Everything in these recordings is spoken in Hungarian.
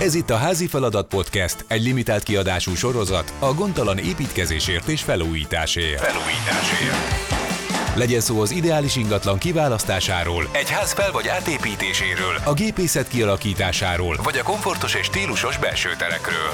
Ez itt a Házi Feladat Podcast, egy limitált kiadású sorozat a gondtalan építkezésért és felújításért. Felújításért. Legyen szó az ideális ingatlan kiválasztásáról, egy ház fel- vagy átépítéséről, a gépészet kialakításáról, vagy a komfortos és stílusos belső terekről.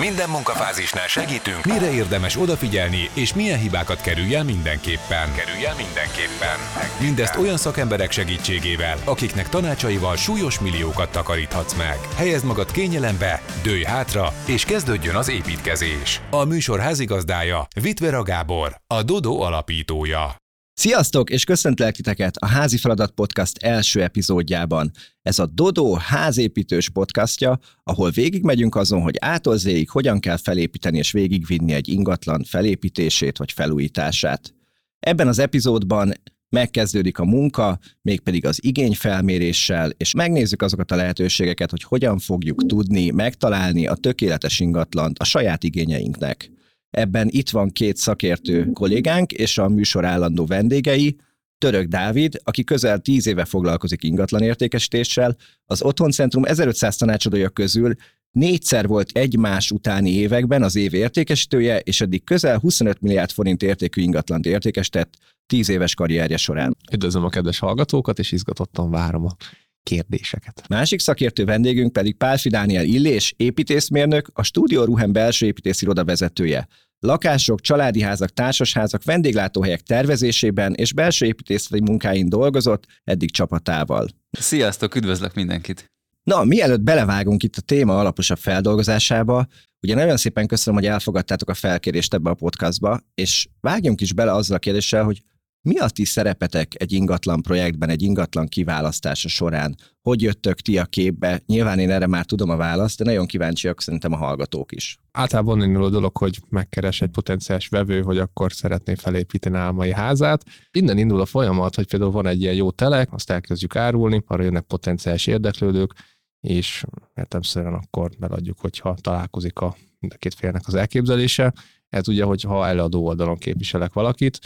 Minden munkafázisnál segítünk, mire érdemes odafigyelni, és milyen hibákat kerülj el mindenképpen. Kerülj el mindenképpen. Mindezt olyan szakemberek segítségével, akiknek tanácsaival súlyos milliókat takaríthatsz meg. Helyezd magad kényelembe, dőj hátra, és kezdődjön az építkezés. A műsor házigazdája Vitvera Gábor, a Dodo alapítója. Sziasztok, és köszöntlek titeket a Házi Feladat Podcast első epizódjában. Ez a Dodo házépítős podcastja, ahol végigmegyünk azon, hogy átolzéig hogyan kell felépíteni és végigvinni egy ingatlan felépítését vagy felújítását. Ebben az epizódban megkezdődik a munka, mégpedig az igényfelméréssel, és megnézzük azokat a lehetőségeket, hogy hogyan fogjuk tudni megtalálni a tökéletes ingatlant a saját igényeinknek. Ebben itt van két szakértő kollégánk és a műsor állandó vendégei, Török Dávid, aki közel 10 éve foglalkozik ingatlan értékesítéssel, az Otthoncentrum 1500 tanácsadója közül négyszer volt egymás utáni években az év értékesítője, és eddig közel 25 milliárd forint értékű ingatlant értékesített 10 éves karrierje során. Üdvözlöm a kedves hallgatókat, és izgatottan várom a kérdéseket. Másik szakértő vendégünk pedig Pálfi Dániel Illés, építészmérnök, a Stúdió Ruhen belső építész iroda vezetője. Lakások, családi házak, társasházak, vendéglátóhelyek tervezésében és belső építészeti munkáin dolgozott, eddig csapatával. Sziasztok, üdvözlök mindenkit! Na, mielőtt belevágunk itt a téma alaposabb feldolgozásába, ugye nagyon szépen köszönöm, hogy elfogadtátok a felkérést ebbe a podcastba, és vágjunk is bele azzal a kérdéssel, hogy mi a ti szerepetek egy ingatlan projektben, egy ingatlan kiválasztása során? Hogy jöttök ti a képbe? Nyilván én erre már tudom a választ, de nagyon kíváncsiak szerintem a hallgatók is. Általában indul a dolog, hogy megkeres egy potenciális vevő, hogy akkor szeretné felépíteni álmai házát. Innen indul a folyamat, hogy például van egy ilyen jó telek, azt elkezdjük árulni, arra jönnek potenciális érdeklődők, és értemszerűen akkor beladjuk, hogyha találkozik a mind a két félnek az elképzelése. Ez ugye, hogyha eladó oldalon képviselek valakit,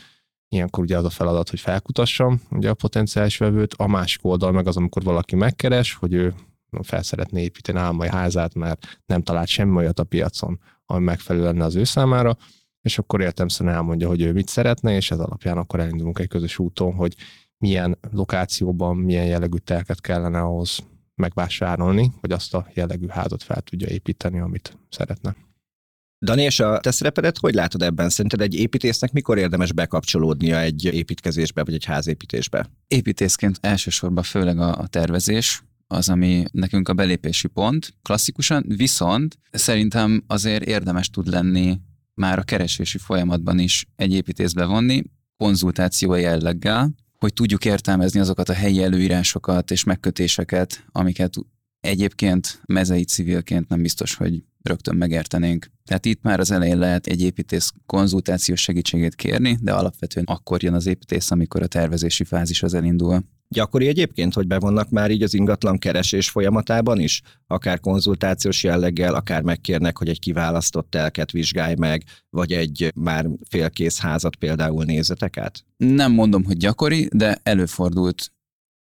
Ilyenkor ugye az a feladat, hogy felkutassam ugye a potenciális vevőt, a másik oldal meg az, amikor valaki megkeres, hogy ő fel szeretné építeni álmai házát, mert nem talált semmi olyat a piacon, ami megfelelő lenne az ő számára, és akkor értemszerűen elmondja, hogy ő mit szeretne, és ez alapján akkor elindulunk egy közös úton, hogy milyen lokációban, milyen jellegű telket kellene ahhoz megvásárolni, hogy azt a jellegű házat fel tudja építeni, amit szeretne. Dani, és a te szerepedet hogy látod ebben? Szerinted egy építésznek mikor érdemes bekapcsolódnia egy építkezésbe, vagy egy házépítésbe? Építészként elsősorban főleg a, a tervezés, az, ami nekünk a belépési pont klasszikusan, viszont szerintem azért érdemes tud lenni már a keresési folyamatban is egy építészbe vonni, konzultáció jelleggel, hogy tudjuk értelmezni azokat a helyi előírásokat és megkötéseket, amiket egyébként mezei civilként nem biztos, hogy rögtön megértenénk. Tehát itt már az elején lehet egy építész konzultációs segítségét kérni, de alapvetően akkor jön az építész, amikor a tervezési fázis az elindul. Gyakori egyébként, hogy bevonnak már így az ingatlan keresés folyamatában is, akár konzultációs jelleggel, akár megkérnek, hogy egy kiválasztott telket vizsgálj meg, vagy egy már félkész házat például nézzetek át? Nem mondom, hogy gyakori, de előfordult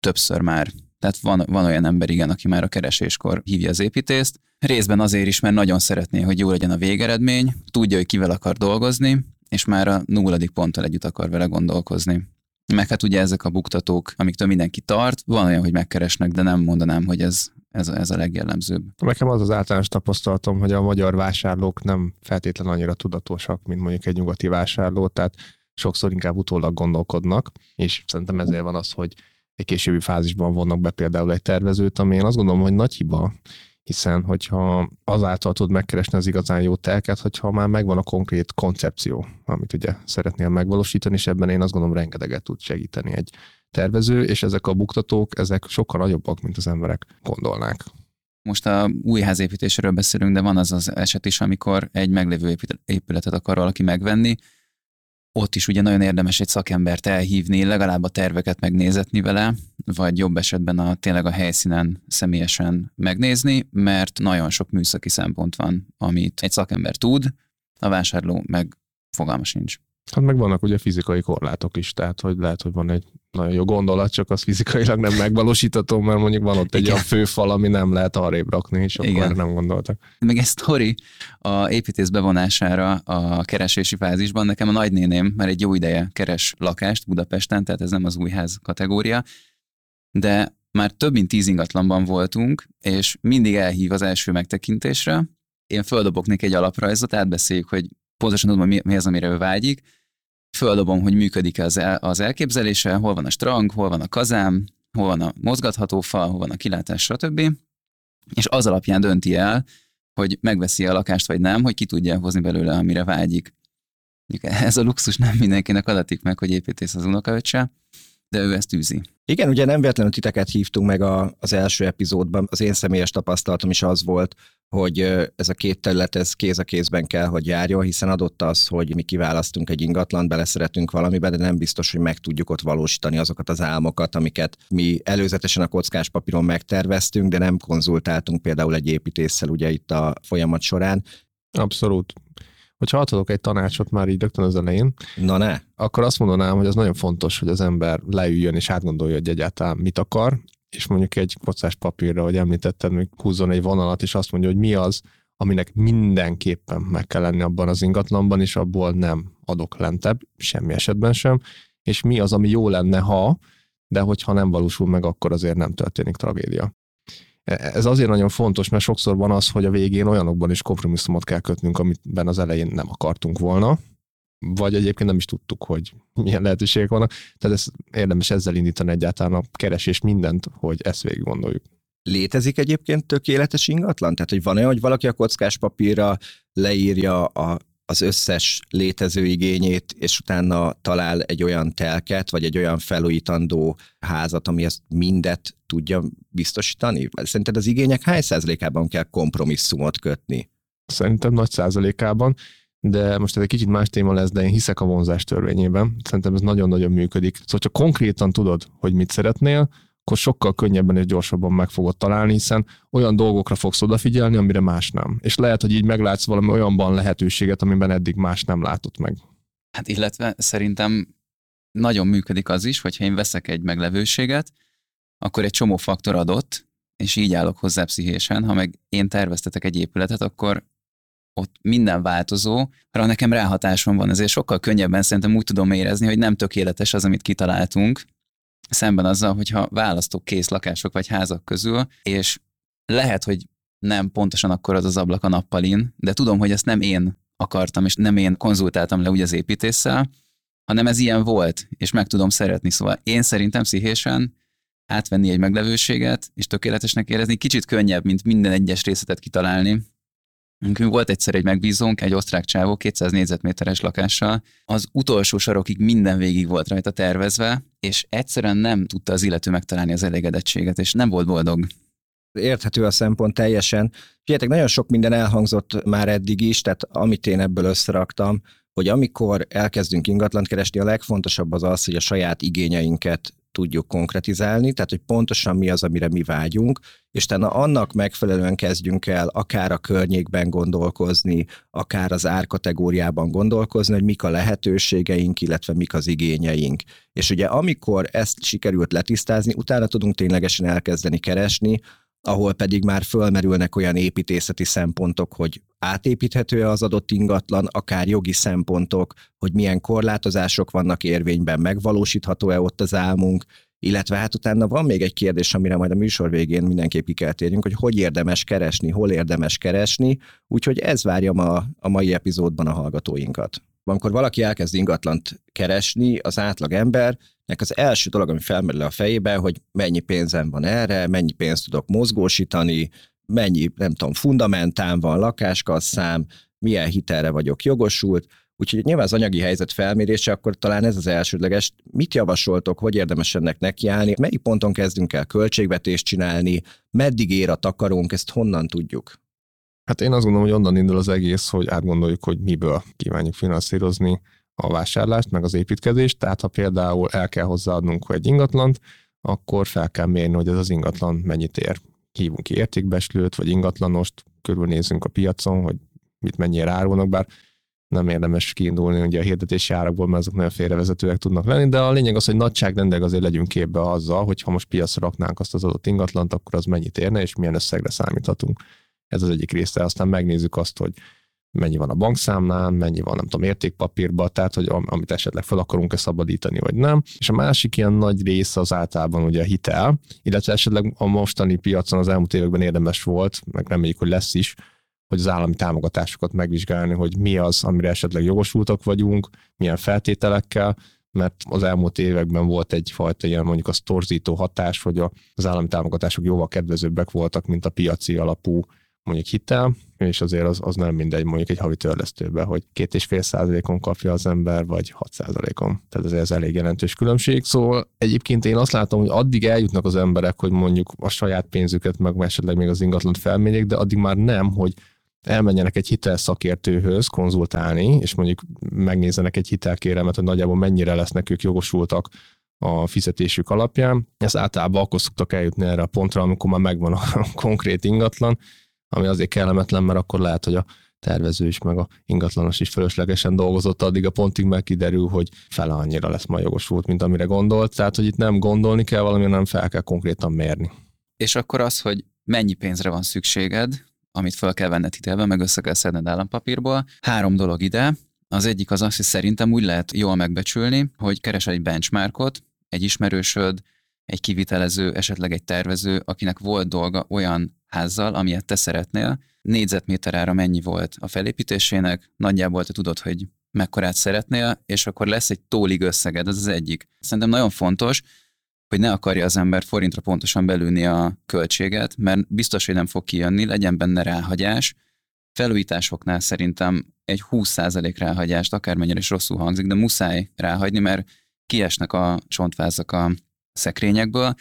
többször már. Tehát van, van olyan ember, igen, aki már a kereséskor hívja az építést, Részben azért is, mert nagyon szeretné, hogy jó legyen a végeredmény, tudja, hogy kivel akar dolgozni, és már a nulladik ponttal együtt akar vele gondolkozni. Meg hát ugye ezek a buktatók, amiktől mindenki tart, van olyan, hogy megkeresnek, de nem mondanám, hogy ez, ez, ez a legjellemzőbb. Nekem az az általános tapasztalatom, hogy a magyar vásárlók nem feltétlenül annyira tudatosak, mint mondjuk egy nyugati vásárló, tehát sokszor inkább utólag gondolkodnak, és szerintem ezért van az, hogy egy későbbi fázisban vonnak be például egy tervezőt, ami én azt gondolom, hogy nagy hiba, hiszen hogyha azáltal tud megkeresni az igazán jó telket, hogyha már megvan a konkrét koncepció, amit ugye szeretnél megvalósítani, és ebben én azt gondolom rengeteget tud segíteni egy tervező, és ezek a buktatók, ezek sokkal nagyobbak, mint az emberek gondolnák. Most a új házépítésről beszélünk, de van az az eset is, amikor egy meglévő épületet akar valaki megvenni, ott is ugye nagyon érdemes egy szakembert elhívni, legalább a terveket megnézetni vele, vagy jobb esetben a, tényleg a helyszínen személyesen megnézni, mert nagyon sok műszaki szempont van, amit egy szakember tud, a vásárló meg fogalma sincs. Hát meg vannak ugye fizikai korlátok is, tehát hogy lehet, hogy van egy nagyon jó gondolat, csak az fizikailag nem megvalósítható, mert mondjuk van ott egy Igen. olyan főfal, ami nem lehet arrébb rakni, és akkor Igen. nem gondoltak. Még egy sztori a építész bevonására a keresési fázisban. Nekem a nagynéném már egy jó ideje keres lakást Budapesten, tehát ez nem az új ház kategória, de már több mint tíz ingatlanban voltunk, és mindig elhív az első megtekintésre. Én földobok neki egy alaprajzot, átbeszéljük, hogy pontosan tudom, mi, mi az, amire ő vágyik. Földobom, hogy működik az, el, az elképzelése, hol van a strang, hol van a kazám, hol van a mozgatható fal, hol van a kilátás, stb. És az alapján dönti el, hogy megveszi a lakást vagy nem, hogy ki tudja hozni belőle, amire vágyik. Ez a luxus nem mindenkinek adatik meg, hogy építész az unokaöccse, de ő ezt űzi. Igen, ugye nem véletlenül titeket hívtunk meg a, az első epizódban. Az én személyes tapasztalatom is az volt, hogy ez a két terület ez kéz a kézben kell, hogy járjon, hiszen adott az, hogy mi kiválasztunk egy ingatlant, beleszeretünk valamibe, de nem biztos, hogy meg tudjuk ott valósítani azokat az álmokat, amiket mi előzetesen a kockás papíron megterveztünk, de nem konzultáltunk például egy építéssel ugye itt a folyamat során. Abszolút. Hogyha adhatok egy tanácsot már így rögtön az elején, Na ne, akkor azt mondanám, hogy az nagyon fontos, hogy az ember leüljön és átgondolja, hogy egyáltalán mit akar, és mondjuk egy kocás papírra, hogy említetted, még húzzon egy vonalat, és azt mondja, hogy mi az, aminek mindenképpen meg kell lenni abban az ingatlanban, és abból nem adok lentebb, semmi esetben sem, és mi az, ami jó lenne, ha, de hogyha nem valósul meg, akkor azért nem történik tragédia. E- Ez azért nagyon fontos, mert sokszor van az, hogy a végén olyanokban is kompromisszumot kell kötnünk, amiben az elején nem akartunk volna, vagy egyébként nem is tudtuk, hogy milyen lehetőségek vannak. Tehát ez érdemes ezzel indítani egyáltalán a keresés mindent, hogy ezt végig gondoljuk. létezik egyébként tökéletes ingatlan? Tehát, hogy van olyan, hogy valaki a kockás papírra leírja a, az összes létező igényét, és utána talál egy olyan telket, vagy egy olyan felújítandó házat, ami ezt mindet tudja biztosítani? Szerinted az igények hány százalékában kell kompromisszumot kötni? Szerintem nagy százalékában, de most ez egy kicsit más téma lesz, de én hiszek a vonzás törvényében. Szerintem ez nagyon-nagyon működik. Szóval csak konkrétan tudod, hogy mit szeretnél, akkor sokkal könnyebben és gyorsabban meg fogod találni, hiszen olyan dolgokra fogsz odafigyelni, amire más nem. És lehet, hogy így meglátsz valami olyanban lehetőséget, amiben eddig más nem látott meg. Hát illetve szerintem nagyon működik az is, hogyha én veszek egy meglevőséget, akkor egy csomó faktor adott, és így állok hozzá pszichésen. Ha meg én terveztetek egy épületet, akkor ott minden változó, arra nekem ráhatásom van, ezért sokkal könnyebben szerintem úgy tudom érezni, hogy nem tökéletes az, amit kitaláltunk, szemben azzal, hogyha választok kész lakások vagy házak közül, és lehet, hogy nem pontosan akkor az az ablak a nappalin, de tudom, hogy ezt nem én akartam, és nem én konzultáltam le úgy az építéssel, hanem ez ilyen volt, és meg tudom szeretni. Szóval én szerintem pszichésen átvenni egy meglevőséget, és tökéletesnek érezni, kicsit könnyebb, mint minden egyes részletet kitalálni. Nekünk volt egyszer egy megbízónk, egy osztrák csávó, 200 négyzetméteres lakással, az utolsó sarokig minden végig volt rajta tervezve, és egyszerűen nem tudta az illető megtalálni az elégedettséget, és nem volt boldog. Érthető a szempont teljesen. Figyeljetek, nagyon sok minden elhangzott már eddig is, tehát amit én ebből összeraktam, hogy amikor elkezdünk ingatlant keresni, a legfontosabb az az, hogy a saját igényeinket tudjuk konkretizálni, tehát hogy pontosan mi az, amire mi vágyunk, és utána annak megfelelően kezdjünk el akár a környékben gondolkozni, akár az árkategóriában gondolkozni, hogy mik a lehetőségeink, illetve mik az igényeink. És ugye amikor ezt sikerült letisztázni, utána tudunk ténylegesen elkezdeni keresni, ahol pedig már fölmerülnek olyan építészeti szempontok, hogy átépíthető-e az adott ingatlan, akár jogi szempontok, hogy milyen korlátozások vannak érvényben, megvalósítható-e ott az álmunk, illetve hát utána van még egy kérdés, amire majd a műsor végén mindenképp ki kell térjünk, hogy hogy érdemes keresni, hol érdemes keresni, úgyhogy ez várja ma, a mai epizódban a hallgatóinkat. Amikor valaki elkezd ingatlant keresni, az átlag embernek az első dolog, ami felmerül a fejébe, hogy mennyi pénzem van erre, mennyi pénzt tudok mozgósítani, mennyi, nem tudom, fundamentám van, lakáskasszám, milyen hitelre vagyok jogosult, Úgyhogy nyilván az anyagi helyzet felmérése, akkor talán ez az elsődleges. Mit javasoltok, hogy érdemes ennek nekiállni, melyik ponton kezdünk el költségvetést csinálni, meddig ér a takarónk, ezt honnan tudjuk? Hát én azt gondolom, hogy onnan indul az egész, hogy átgondoljuk, hogy miből kívánjuk finanszírozni a vásárlást, meg az építkezést. Tehát ha például el kell hozzáadnunk egy ingatlant, akkor fel kell mérni, hogy ez az ingatlan mennyit ér. Hívunk ki értékbeslőt, vagy ingatlanost, körülnézünk a piacon, hogy mit mennyire árulnak, bár nem érdemes kiindulni ugye a hirdetési árakból, mert azok nagyon félrevezetőek tudnak lenni, de a lényeg az, hogy nagyságrendileg azért legyünk képbe azzal, hogy ha most piacra raknánk azt az adott ingatlant, akkor az mennyit érne, és milyen összegre számíthatunk. Ez az egyik része. Aztán megnézzük azt, hogy mennyi van a bankszámlán, mennyi van, nem tudom, értékpapírban, tehát hogy amit esetleg fel akarunk-e szabadítani, vagy nem. És a másik ilyen nagy része az általában ugye a hitel, illetve esetleg a mostani piacon az elmúlt években érdemes volt, meg reméljük, hogy lesz is, hogy az állami támogatásokat megvizsgálni, hogy mi az, amire esetleg jogosultak vagyunk, milyen feltételekkel, mert az elmúlt években volt egyfajta ilyen mondjuk a torzító hatás, hogy az állami támogatások jóval kedvezőbbek voltak, mint a piaci alapú mondjuk hitel, és azért az, az nem mindegy mondjuk egy havi törlesztőbe, hogy két és fél százalékon kapja az ember, vagy hat százalékon. Tehát ez, ez elég jelentős különbség. Szóval egyébként én azt látom, hogy addig eljutnak az emberek, hogy mondjuk a saját pénzüket, meg esetleg még az ingatlant felmérjék, de addig már nem, hogy elmenjenek egy hitelszakértőhöz konzultálni, és mondjuk megnézzenek egy hitelkéremet, hogy nagyjából mennyire lesznek ők jogosultak a fizetésük alapján. Ez általában akkor szoktak eljutni erre a pontra, amikor már megvan a konkrét ingatlan, ami azért kellemetlen, mert akkor lehet, hogy a tervező is, meg a ingatlanos is fölöslegesen dolgozott, addig a pontig meg kiderül, hogy fele annyira lesz majd jogosult, mint amire gondolt. Tehát, hogy itt nem gondolni kell valami, hanem fel kell konkrétan mérni. És akkor az, hogy mennyi pénzre van szükséged, amit fel kell venned hitelbe, meg össze kell szedned állampapírból. Három dolog ide. Az egyik az az, hogy szerintem úgy lehet jól megbecsülni, hogy keresel egy benchmarkot, egy ismerősöd, egy kivitelező, esetleg egy tervező, akinek volt dolga olyan házzal, amilyet te szeretnél, négyzetméter ára mennyi volt a felépítésének, nagyjából te tudod, hogy mekkorát szeretnél, és akkor lesz egy tólig összeged, ez az egyik. Szerintem nagyon fontos, hogy ne akarja az ember forintra pontosan belülni a költséget, mert biztos, hogy nem fog kijönni, legyen benne ráhagyás. Felújításoknál szerintem egy 20% ráhagyást, akármennyire is rosszul hangzik, de muszáj ráhagyni, mert kiesnek a csontvázak a szekrényekből.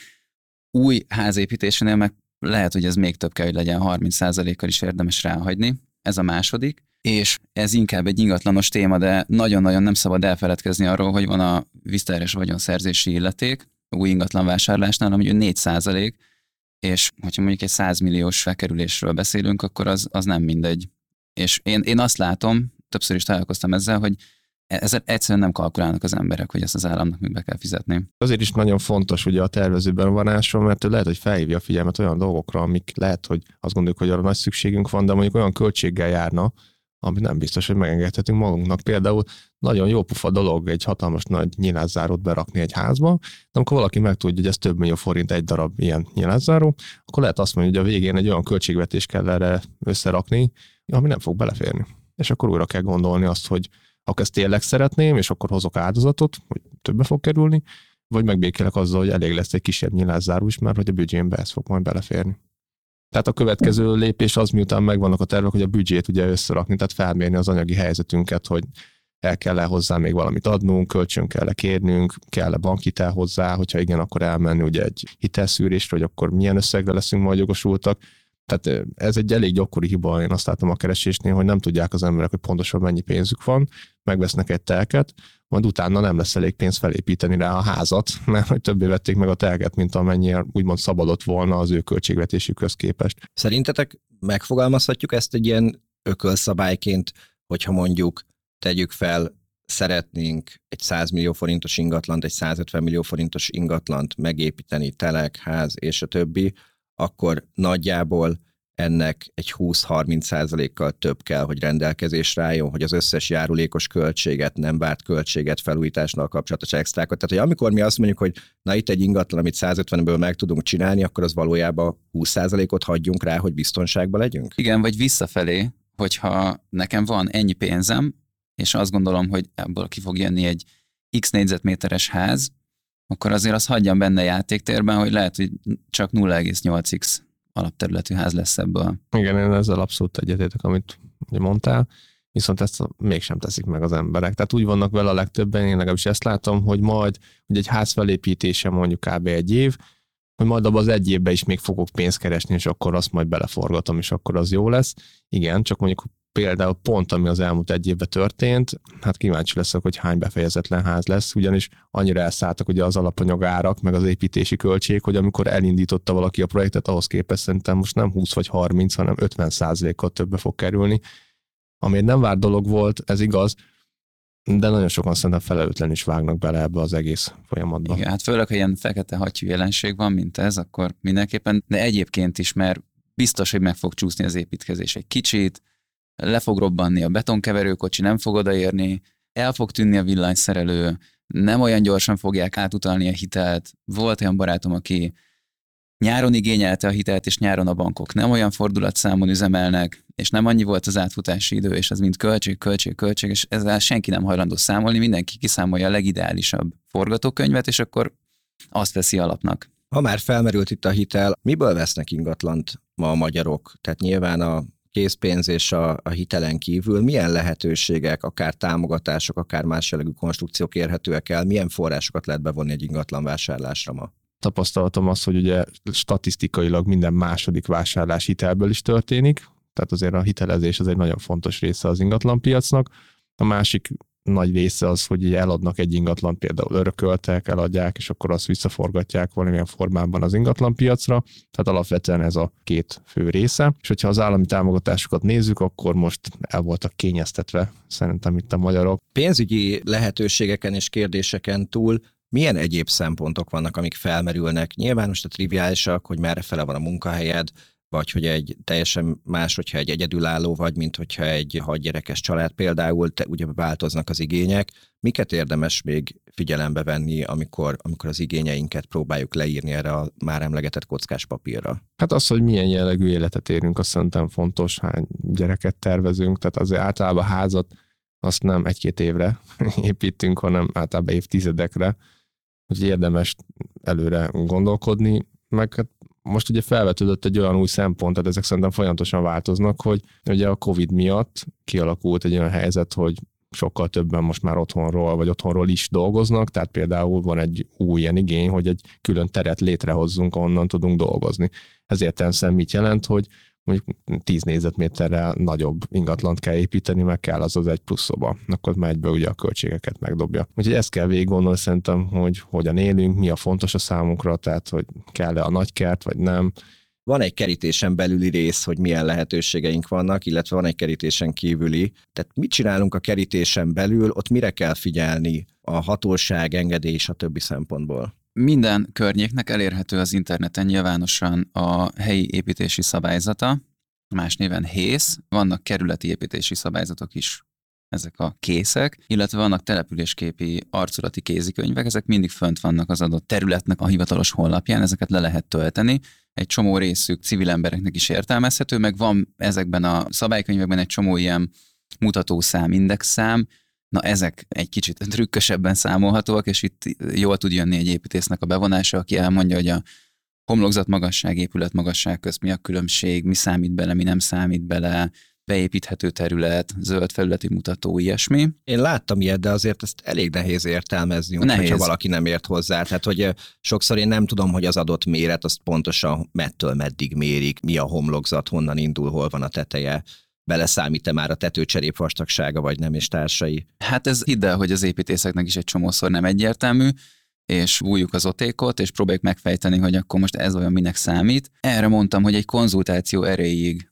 Új házépítésénél meg lehet, hogy ez még több kell, hogy legyen 30%-kal is érdemes ráhagyni. Ez a második. És ez inkább egy ingatlanos téma, de nagyon-nagyon nem szabad elfeledkezni arról, hogy van a visszaeres vagyonszerzési illeték, új ingatlan vásárlásnál, ami 4 százalék, és hogyha mondjuk egy 100 milliós felkerülésről beszélünk, akkor az, az nem mindegy. És én, én azt látom, többször is találkoztam ezzel, hogy ezzel egyszerűen nem kalkulálnak az emberek, hogy ezt az államnak még be kell fizetni. Azért is nagyon fontos ugye a tervezőben vonáson, mert ő lehet, hogy felhívja a figyelmet olyan dolgokra, amik lehet, hogy azt gondoljuk, hogy arra nagy szükségünk van, de mondjuk olyan költséggel járna, ami nem biztos, hogy megengedhetünk magunknak. Például nagyon jó pufa dolog egy hatalmas nagy nyilászárót berakni egy házba, de amikor valaki megtudja, hogy ez több millió forint egy darab ilyen nyilászáró, akkor lehet azt mondani, hogy a végén egy olyan költségvetés kell erre összerakni, ami nem fog beleférni. És akkor újra kell gondolni azt, hogy akkor ezt tényleg szeretném, és akkor hozok áldozatot, hogy többe fog kerülni, vagy megbékélek azzal, hogy elég lesz egy kisebb nyilászáró is, mert hogy a büdzsémbe ez fog majd beleférni. Tehát a következő lépés az, miután megvannak a tervek, hogy a büdzsét ugye összerakni, tehát felmérni az anyagi helyzetünket, hogy el kell-e hozzá még valamit adnunk, kölcsön kell-e kérnünk, kell-e bankhitel hozzá, hogyha igen, akkor elmenni ugye egy hitelszűrésre, hogy akkor milyen összegre leszünk majd jogosultak. Tehát ez egy elég gyakori hiba, én azt látom a keresésnél, hogy nem tudják az emberek, hogy pontosan mennyi pénzük van, megvesznek egy telket, majd utána nem lesz elég pénz felépíteni rá a házat, mert hogy többé vették meg a telket, mint amennyi úgymond szabadott volna az ő költségvetésükhöz képest. Szerintetek megfogalmazhatjuk ezt egy ilyen ökölszabályként, hogyha mondjuk tegyük fel, szeretnénk egy 100 millió forintos ingatlant, egy 150 millió forintos ingatlant megépíteni, telek, ház és a többi, akkor nagyjából ennek egy 20-30 százalékkal több kell, hogy rendelkezésre álljon, hogy az összes járulékos költséget, nem várt költséget, felújításnál kapcsolatos extrákat. Tehát, hogy amikor mi azt mondjuk, hogy na itt egy ingatlan, amit 150-ből meg tudunk csinálni, akkor az valójában 20 százalékot hagyjunk rá, hogy biztonságban legyünk? Igen, vagy visszafelé, hogyha nekem van ennyi pénzem, és azt gondolom, hogy ebből ki fog jönni egy x négyzetméteres ház, akkor azért az hagyjam benne játéktérben, hogy lehet, hogy csak 0,8x alapterületű ház lesz ebből. Igen, én ezzel abszolút egyetértek, amit mondtál, viszont ezt mégsem teszik meg az emberek. Tehát úgy vannak vele a legtöbben, én legalábbis ezt látom, hogy majd hogy egy ház felépítése mondjuk kb. egy év, hogy majd abban az egy évben is még fogok pénzt keresni, és akkor azt majd beleforgatom, és akkor az jó lesz. Igen, csak mondjuk például pont, ami az elmúlt egy évben történt, hát kíváncsi leszek, hogy hány befejezetlen ház lesz, ugyanis annyira elszálltak ugye az alapanyagárak, meg az építési költség, hogy amikor elindította valaki a projektet, ahhoz képest szerintem most nem 20 vagy 30, hanem 50 százalékkal többe fog kerülni, ami egy nem várt dolog volt, ez igaz, de nagyon sokan szerintem felelőtlen is vágnak bele ebbe az egész folyamatba. Igen, hát főleg, ha ilyen fekete hattyú jelenség van, mint ez, akkor mindenképpen, de egyébként is, mert biztos, hogy meg fog csúszni az építkezés egy kicsit, le fog robbanni a betonkeverőkocsi, nem fog odaérni, el fog tűnni a villanyszerelő, nem olyan gyorsan fogják átutalni a hitelt. Volt olyan barátom, aki nyáron igényelte a hitelt, és nyáron a bankok nem olyan fordulatszámon üzemelnek, és nem annyi volt az átfutási idő, és az mind költség, költség, költség, és ezzel senki nem hajlandó számolni, mindenki kiszámolja a legideálisabb forgatókönyvet, és akkor azt veszi alapnak. Ha már felmerült itt a hitel, miből vesznek ingatlant ma a magyarok? Tehát nyilván a készpénz és a, a hitelen kívül milyen lehetőségek, akár támogatások, akár más jellegű konstrukciók érhetőek el, milyen forrásokat lehet bevonni egy ingatlan vásárlásra ma? Tapasztalatom az, hogy ugye statisztikailag minden második vásárlás hitelből is történik, tehát azért a hitelezés az egy nagyon fontos része az ingatlanpiacnak. A másik nagy része az, hogy eladnak egy ingatlan, például örököltek, eladják, és akkor azt visszaforgatják valamilyen formában az ingatlanpiacra. Tehát alapvetően ez a két fő része. És hogyha az állami támogatásokat nézzük, akkor most el voltak kényeztetve szerintem itt a magyarok. Pénzügyi lehetőségeken és kérdéseken túl milyen egyéb szempontok vannak, amik felmerülnek? Nyilván most a triviálisak, hogy merre fele van a munkahelyed, vagy hogy egy teljesen más, hogyha egy egyedülálló vagy, mint hogyha egy hadgyerekes család például, te, ugye változnak az igények. Miket érdemes még figyelembe venni, amikor, amikor az igényeinket próbáljuk leírni erre a már emlegetett kockás papírra? Hát az, hogy milyen jellegű életet érünk, azt szerintem fontos, hány gyereket tervezünk, tehát azért általában házat azt nem egy-két évre építünk, hanem általában évtizedekre, hogy érdemes előre gondolkodni, meg hát most ugye felvetődött egy olyan új szempont, tehát ezek szerintem folyamatosan változnak, hogy ugye a Covid miatt kialakult egy olyan helyzet, hogy sokkal többen most már otthonról, vagy otthonról is dolgoznak, tehát például van egy új ilyen igény, hogy egy külön teret létrehozzunk, ahonnan tudunk dolgozni. Ezért szem mit jelent, hogy mondjuk 10 négyzetméterrel nagyobb ingatlant kell építeni, meg kell az az egy plusz szoba, akkor már egybe ugye a költségeket megdobja. Úgyhogy ezt kell végig gondolni szerintem, hogy hogyan élünk, mi a fontos a számunkra, tehát hogy kell-e a nagykert, vagy nem. Van egy kerítésen belüli rész, hogy milyen lehetőségeink vannak, illetve van egy kerítésen kívüli. Tehát mit csinálunk a kerítésen belül, ott mire kell figyelni a hatóság, engedély és a többi szempontból? Minden környéknek elérhető az interneten nyilvánosan a helyi építési szabályzata, más néven HÉSZ, vannak kerületi építési szabályzatok is ezek a készek, illetve vannak településképi arculati kézikönyvek, ezek mindig fönt vannak az adott területnek a hivatalos honlapján, ezeket le lehet tölteni. Egy csomó részük civil embereknek is értelmezhető, meg van ezekben a szabálykönyvekben egy csomó ilyen mutatószám, indexszám, Na ezek egy kicsit trükkösebben számolhatóak, és itt jól tud jönni egy építésznek a bevonása, aki elmondja, hogy a homlokzat magasság, épület magasság közt mi a különbség, mi számít bele, mi nem számít bele, beépíthető terület, zöld felületi mutató, ilyesmi. Én láttam ilyet, de azért ezt elég nehéz értelmezni, nehéz. hogyha valaki nem ért hozzá. Tehát, hogy sokszor én nem tudom, hogy az adott méret, azt pontosan mettől meddig mérik, mi a homlokzat, honnan indul, hol van a teteje beleszámít-e már a tetőcserép vastagsága, vagy nem, és társai? Hát ez hidd el, hogy az építészeknek is egy csomószor nem egyértelmű, és újjuk az otékot, és próbáljuk megfejteni, hogy akkor most ez olyan minek számít. Erre mondtam, hogy egy konzultáció erejéig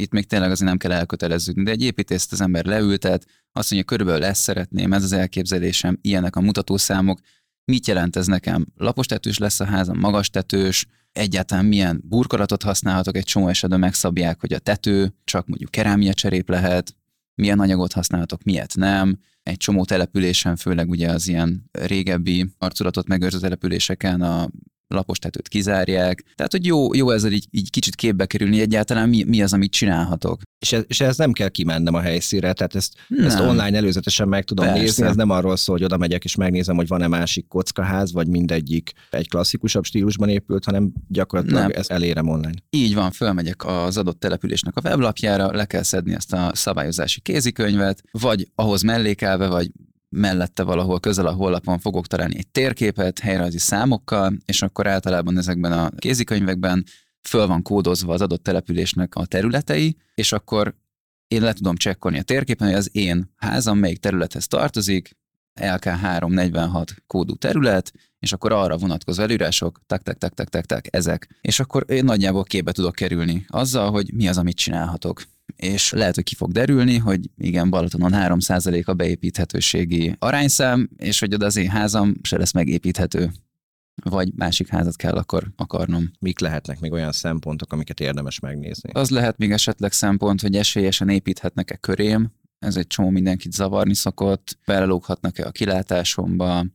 itt még tényleg azért nem kell elköteleződni, de egy építészt az ember leültet, azt mondja, körülbelül ezt szeretném, ez az elképzelésem, ilyenek a mutatószámok, mit jelent ez nekem? Lapos tetős lesz a házam, magas tetős, egyáltalán milyen burkolatot használhatok, egy csomó esetben megszabják, hogy a tető csak mondjuk kerámia cserép lehet, milyen anyagot használhatok, miért nem. Egy csomó településen, főleg ugye az ilyen régebbi arculatot megőrző településeken a lapos tetőt kizárják. Tehát, hogy jó, jó ezzel így, így kicsit képbe kerülni egyáltalán, mi, mi az, amit csinálhatok. És ez, és ez nem kell kimennem a helyszínre, tehát ezt, ezt online előzetesen meg tudom Persze. nézni, ez nem arról szól, hogy oda megyek és megnézem, hogy van-e másik kockaház, vagy mindegyik egy klasszikusabb stílusban épült, hanem gyakorlatilag nem. ez elérem online. Így van, fölmegyek az adott településnek a weblapjára, le kell szedni ezt a szabályozási kézikönyvet, vagy ahhoz mellékelve, vagy mellette valahol közel a honlapon fogok találni egy térképet helyrajzi számokkal, és akkor általában ezekben a kézikönyvekben föl van kódozva az adott településnek a területei, és akkor én le tudom csekkolni a térképen, hogy az én házam melyik területhez tartozik, LK346 kódú terület, és akkor arra vonatkozó előírások, tak, tak, tak, tak, tak, tak, ezek. És akkor én nagyjából képbe tudok kerülni azzal, hogy mi az, amit csinálhatok. És lehet, hogy ki fog derülni, hogy igen, Balatonon 3% a beépíthetőségi arányszám, és hogy oda az én házam se lesz megépíthető vagy másik házat kell akkor akarnom. Mik lehetnek még olyan szempontok, amiket érdemes megnézni? Az lehet még esetleg szempont, hogy esélyesen építhetnek-e körém, ez egy csomó mindenkit zavarni szokott, belelóghatnak-e a kilátásomba,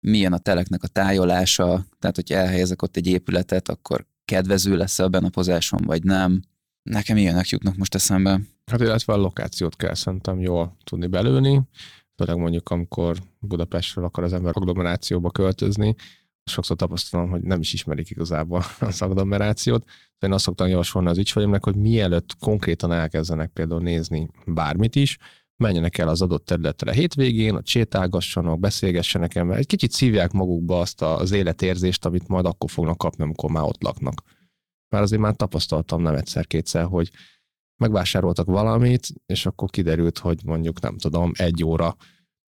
milyen a teleknek a tájolása, tehát hogy elhelyezek ott egy épületet, akkor kedvező lesz a benapozásom, vagy nem. Nekem ilyenek jutnak most eszembe. Hát illetve a lokációt kell szerintem jól tudni belőni, főleg mondjuk amikor Budapestről akar az ember agglomerációba költözni, sokszor tapasztalom, hogy nem is ismerik igazából az agglomerációt. De én azt szoktam javasolni az ügyfelémnek, hogy mielőtt konkrétan elkezdenek például nézni bármit is, menjenek el az adott területre hétvégén, hogy sétálgassanak, beszélgessenek el, egy kicsit szívják magukba azt az életérzést, amit majd akkor fognak kapni, amikor már ott laknak. Már azért már tapasztaltam nem egyszer-kétszer, hogy megvásároltak valamit, és akkor kiderült, hogy mondjuk nem tudom, egy óra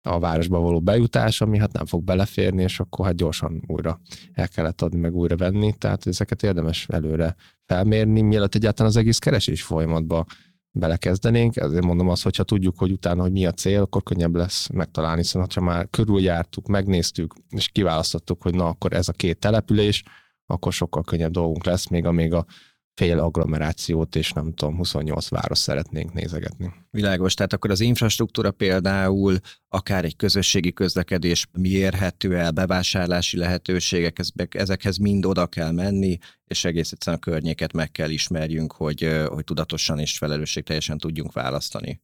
a városba való bejutás, ami hát nem fog beleférni, és akkor hát gyorsan újra el kellett adni, meg újra venni, tehát ezeket érdemes előre felmérni, mielőtt egyáltalán az egész keresés folyamatba belekezdenénk. Ezért mondom azt, hogyha tudjuk, hogy utána, hogy mi a cél, akkor könnyebb lesz megtalálni, hiszen ha már körüljártuk, megnéztük, és kiválasztottuk, hogy na, akkor ez a két település, akkor sokkal könnyebb dolgunk lesz, még amíg a fél agglomerációt és nem tudom, 28 város szeretnénk nézegetni. Világos, tehát akkor az infrastruktúra például, akár egy közösségi közlekedés mi érhető el, bevásárlási lehetőségek, ezekhez mind oda kell menni, és egész egyszerűen a környéket meg kell ismerjünk, hogy, hogy tudatosan és felelősségteljesen tudjunk választani.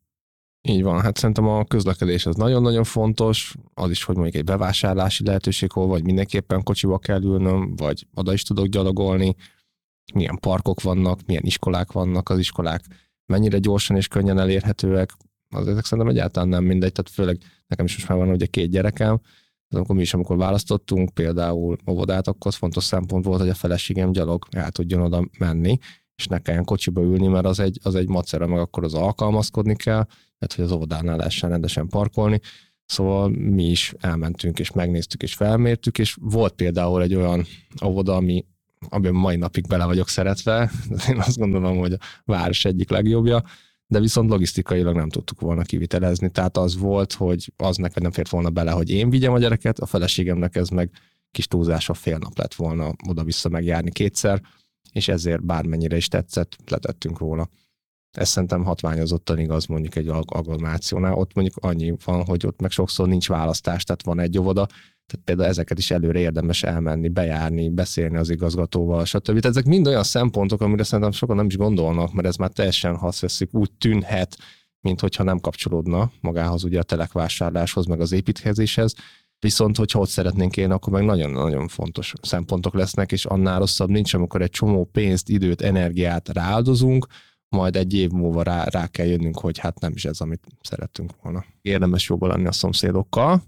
Így van, hát szerintem a közlekedés az nagyon-nagyon fontos, az is, hogy mondjuk egy bevásárlási lehetőség, hol vagy mindenképpen kocsiba kell ülnöm, vagy oda is tudok gyalogolni, milyen parkok vannak, milyen iskolák vannak, az iskolák mennyire gyorsan és könnyen elérhetőek, az ezek szerintem egyáltalán nem mindegy, tehát főleg nekem is most már van ugye két gyerekem, az amikor mi is, amikor választottunk például óvodát, akkor az fontos szempont volt, hogy a feleségem gyalog el tudjon oda menni, és ne kelljen kocsiba ülni, mert az egy, az egy macera, meg akkor az alkalmazkodni kell, tehát hogy az óvodánál lehessen rendesen parkolni. Szóval mi is elmentünk, és megnéztük, és felmértük, és volt például egy olyan óvoda, ami amiben mai napig bele vagyok szeretve. Én azt gondolom, hogy a város egyik legjobbja, de viszont logisztikailag nem tudtuk volna kivitelezni. Tehát az volt, hogy az neked nem fért volna bele, hogy én vigyem a gyereket, a feleségemnek ez meg kis túlzása fél nap lett volna oda-vissza megjárni kétszer, és ezért bármennyire is tetszett, letettünk róla. Ez szerintem hatványozottan igaz mondjuk egy agglomerációnál. Ott mondjuk annyi van, hogy ott meg sokszor nincs választás, tehát van egy óvoda, tehát például ezeket is előre érdemes elmenni, bejárni, beszélni az igazgatóval, stb. Tehát ezek mind olyan szempontok, amire szerintem sokan nem is gondolnak, mert ez már teljesen, ha azt veszik, úgy tűnhet, mint hogyha nem kapcsolódna magához ugye a telekvásárláshoz, meg az építkezéshez. Viszont, hogyha ott szeretnénk élni, akkor meg nagyon-nagyon fontos szempontok lesznek, és annál rosszabb nincs, amikor egy csomó pénzt, időt, energiát rááldozunk, majd egy év múlva rá, rá kell jönnünk, hogy hát nem is ez, amit szerettünk volna. Érdemes jobban lenni a szomszédokkal,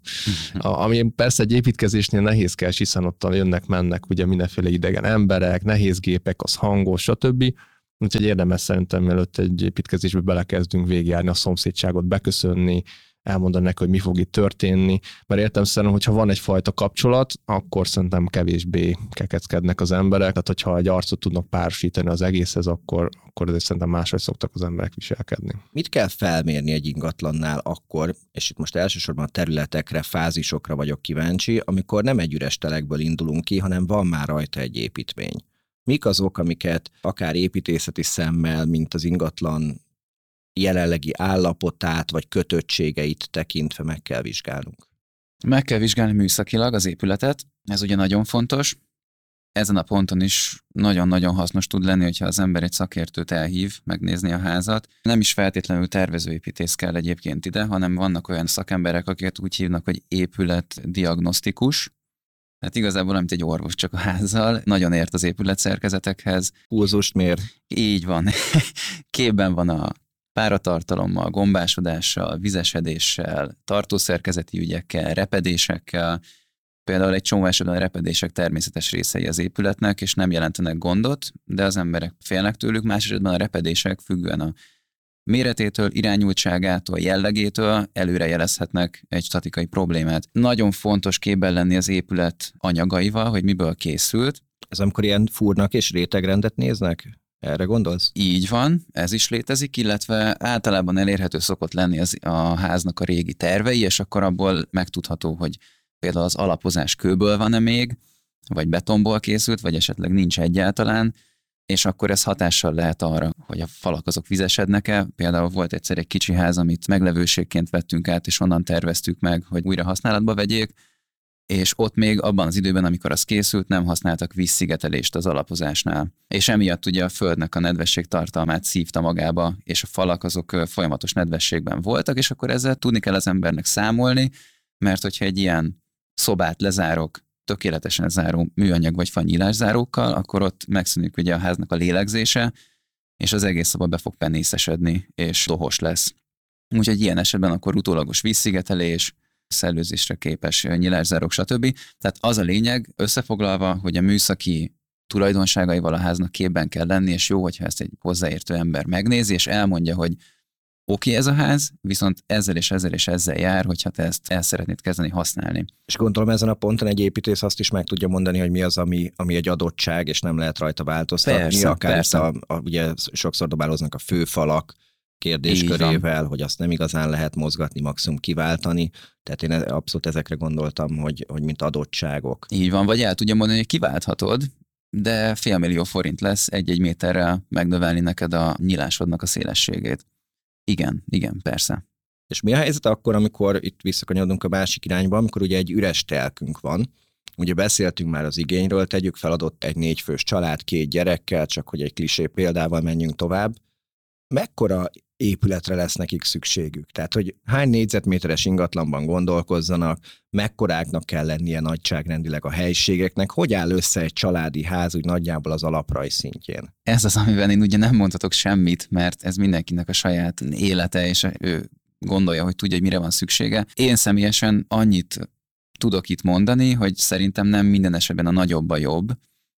a, ami persze egy építkezésnél nehézkes, hiszen ott jönnek, mennek ugye mindenféle idegen emberek, nehéz gépek, az hangos, stb. Úgyhogy érdemes szerintem, mielőtt egy építkezésbe belekezdünk végigjárni a szomszédságot, beköszönni, elmondani neki, hogy mi fog itt történni, mert értem szerintem, hogyha van egyfajta kapcsolat, akkor szerintem kevésbé kekeckednek az emberek, tehát hogyha egy arcot tudnak párosítani az egészhez, akkor, akkor azért szerintem máshogy szoktak az emberek viselkedni. Mit kell felmérni egy ingatlannál akkor, és itt most elsősorban a területekre, fázisokra vagyok kíváncsi, amikor nem egy üres telekből indulunk ki, hanem van már rajta egy építmény. Mik azok, amiket akár építészeti szemmel, mint az ingatlan jelenlegi állapotát vagy kötöttségeit tekintve meg kell vizsgálnunk. Meg kell vizsgálni műszakilag az épületet, ez ugye nagyon fontos. Ezen a ponton is nagyon-nagyon hasznos tud lenni, hogyha az ember egy szakértőt elhív megnézni a házat. Nem is feltétlenül tervezőépítész kell egyébként ide, hanem vannak olyan szakemberek, akiket úgy hívnak, hogy épületdiagnosztikus, Hát igazából nem egy orvos csak a házzal, nagyon ért az épületszerkezetekhez. Pulzust mér. Így van. Képben van a páratartalommal, gombásodással, vizesedéssel, tartószerkezeti ügyekkel, repedésekkel, Például egy csomó esetben a repedések természetes részei az épületnek, és nem jelentenek gondot, de az emberek félnek tőlük, más esetben a repedések függően a méretétől, irányultságától, jellegétől előrejelezhetnek egy statikai problémát. Nagyon fontos képben lenni az épület anyagaival, hogy miből készült. Ez amikor ilyen fúrnak és rétegrendet néznek? Erre gondolsz? Így van, ez is létezik, illetve általában elérhető szokott lenni az, a háznak a régi tervei, és akkor abból megtudható, hogy például az alapozás kőből van-e még, vagy betonból készült, vagy esetleg nincs egyáltalán, és akkor ez hatással lehet arra, hogy a falak azok vizesednek-e. Például volt egyszer egy kicsi ház, amit meglevőségként vettünk át, és onnan terveztük meg, hogy újra használatba vegyék, és ott még abban az időben, amikor az készült, nem használtak vízszigetelést az alapozásnál. És emiatt ugye a földnek a nedvesség tartalmát szívta magába, és a falak azok folyamatos nedvességben voltak, és akkor ezzel tudni kell az embernek számolni, mert hogyha egy ilyen szobát lezárok tökéletesen záró műanyag vagy zárókkal, akkor ott megszűnik ugye a háznak a lélegzése, és az egész szoba be fog penészesedni, és dohos lesz. Úgyhogy ilyen esetben akkor utólagos vízszigetelés, szellőzésre képes nyilászárok, stb. Tehát az a lényeg, összefoglalva, hogy a műszaki tulajdonságaival a háznak képben kell lenni, és jó, hogyha ezt egy hozzáértő ember megnézi, és elmondja, hogy oké okay ez a ház, viszont ezzel és ezzel és ezzel jár, hogyha te ezt el szeretnéd kezdeni használni. És gondolom ezen a ponton egy építész azt is meg tudja mondani, hogy mi az, ami, ami egy adottság, és nem lehet rajta változtatni. Persze, Akár persze. A, a, ugye sokszor dobáloznak a főfalak kérdéskörével, hogy azt nem igazán lehet mozgatni, maximum kiváltani. Tehát én abszolút ezekre gondoltam, hogy, hogy mint adottságok. Így van, vagy el tudja mondani, hogy kiválthatod, de félmillió forint lesz egy-egy méterrel megnövelni neked a nyilásodnak a szélességét. Igen, igen, persze. És mi a helyzet akkor, amikor itt visszakanyarodunk a másik irányba, amikor ugye egy üres telkünk van, Ugye beszéltünk már az igényről, tegyük fel adott egy négyfős család két gyerekkel, csak hogy egy klisé példával menjünk tovább. Mekkora épületre lesz nekik szükségük? Tehát, hogy hány négyzetméteres ingatlanban gondolkozzanak, mekkoráknak kell lennie nagyságrendileg a helységeknek, hogy áll össze egy családi ház úgy nagyjából az alapraj szintjén? Ez az, amiben én ugye nem mondhatok semmit, mert ez mindenkinek a saját élete, és ő gondolja, hogy tudja, hogy mire van szüksége. Én személyesen annyit tudok itt mondani, hogy szerintem nem minden esetben a nagyobb a jobb,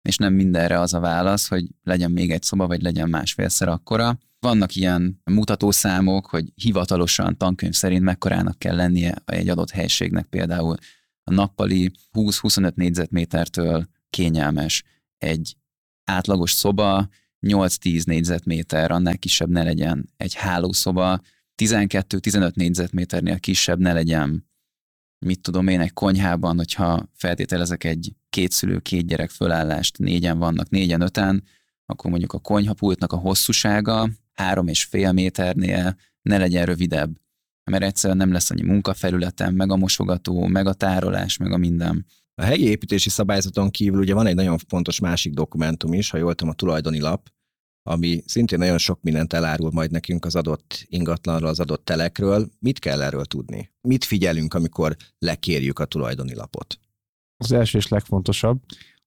és nem mindenre az a válasz, hogy legyen még egy szoba, vagy legyen másfélszer akkora. Vannak ilyen mutatószámok, hogy hivatalosan tankönyv szerint mekkorának kell lennie egy adott helységnek, például a nappali 20-25 négyzetmétertől kényelmes egy átlagos szoba, 8-10 négyzetméter, annál kisebb ne legyen egy hálószoba, 12-15 négyzetméternél kisebb ne legyen mit tudom én, egy konyhában, hogyha feltételezek egy kétszülő, két gyerek fölállást, négyen vannak, négyen, öten, akkor mondjuk a konyhapultnak a hosszúsága három és fél méternél ne legyen rövidebb, mert egyszerűen nem lesz annyi munkafelületem, meg a mosogató, meg a tárolás, meg a minden. A helyi építési szabályzaton kívül ugye van egy nagyon fontos másik dokumentum is, ha jól tudom, a tulajdoni lap, ami szintén nagyon sok mindent elárul majd nekünk az adott ingatlanról, az adott telekről. Mit kell erről tudni? Mit figyelünk, amikor lekérjük a tulajdoni lapot? Az első és legfontosabb,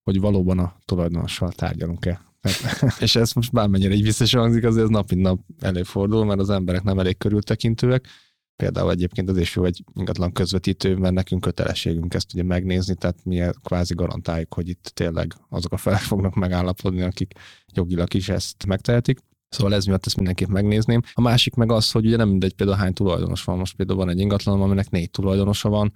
hogy valóban a tulajdonossal tárgyalunk-e. és ez most bármennyire így biztos hangzik, azért ez nap mint nap előfordul, mert az emberek nem elég körültekintőek. Például egyébként az is jó egy ingatlan közvetítő, mert nekünk kötelességünk ezt ugye megnézni, tehát mi kvázi garantáljuk, hogy itt tényleg azok a felek fognak megállapodni, akik jogilag is ezt megtehetik. Szóval ez miatt ezt mindenképp megnézném. A másik meg az, hogy ugye nem mindegy például hány tulajdonos van. Most például van egy ingatlan, aminek négy tulajdonosa van,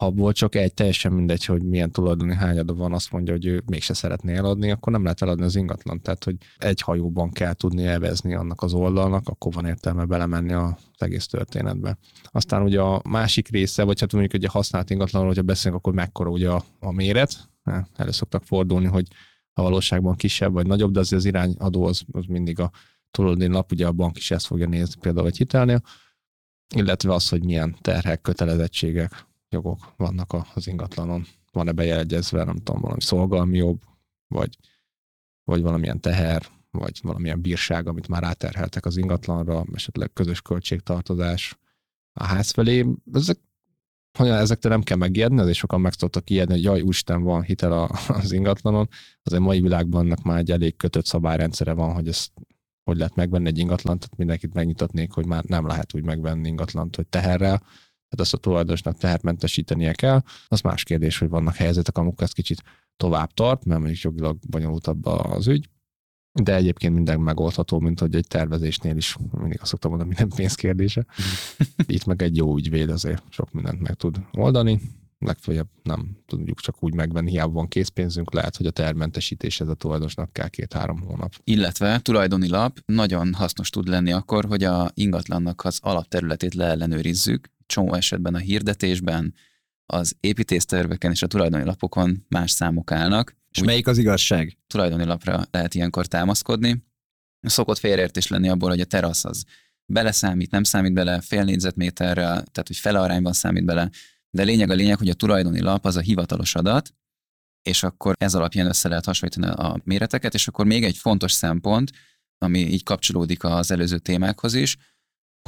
abból csak egy, teljesen mindegy, hogy milyen tulajdoni hányada van, azt mondja, hogy ő mégse szeretné eladni, akkor nem lehet eladni az ingatlan. Tehát, hogy egy hajóban kell tudni elvezni annak az oldalnak, akkor van értelme belemenni az egész történetbe. Aztán ugye a másik része, vagy hát mondjuk ugye használt ingatlanról, hogyha beszélünk, akkor mekkora ugye a, a méret. Elő szoktak fordulni, hogy a valóságban kisebb vagy nagyobb, de azért az irányadó az, az mindig a tulajdoni nap, ugye a bank is ezt fogja nézni például egy hitelnél, illetve az, hogy milyen terhek, kötelezettségek jogok vannak az ingatlanon. Van-e bejegyezve, nem tudom, valami szolgalmi jog, vagy, vagy valamilyen teher, vagy valamilyen bírság, amit már áterheltek az ingatlanra, esetleg közös költségtartozás a ház felé. Ezek, hogy ezektől nem kell megijedni, azért sokan meg szoktak ijedni, hogy jaj, úristen, van hitel az ingatlanon. Azért mai világban ennek már egy elég kötött szabályrendszere van, hogy ezt hogy lehet megvenni egy ingatlant, tehát mindenkit megnyitatnék, hogy már nem lehet úgy megvenni ingatlant, hogy teherrel, tehát azt a tulajdonosnak tehermentesítenie kell. Az más kérdés, hogy vannak helyzetek, amikor ez kicsit tovább tart, mert mondjuk jogilag bonyolultabb az ügy, de egyébként minden megoldható, mint hogy egy tervezésnél is mindig azt szoktam mondani, minden pénz kérdése. Itt meg egy jó ügyvéd azért sok mindent meg tud oldani. Legfeljebb nem tudjuk csak úgy megvenni, hiába van készpénzünk, lehet, hogy a termentesítés ez a tulajdonosnak kell két-három hónap. Illetve tulajdoni lap nagyon hasznos tud lenni akkor, hogy a ingatlannak az alapterületét leellenőrizzük, csomó esetben a hirdetésben, az építészterveken és a tulajdoni lapokon más számok állnak. És Úgy melyik az igazság? Tulajdoni lapra lehet ilyenkor támaszkodni. Szokott félreértés lenni abból, hogy a terasz az beleszámít, nem számít bele fél négyzetméterrel, tehát hogy fele arányban számít bele, de lényeg a lényeg, hogy a tulajdoni lap az a hivatalos adat, és akkor ez alapján össze lehet hasonlítani a méreteket, és akkor még egy fontos szempont, ami így kapcsolódik az előző témákhoz is,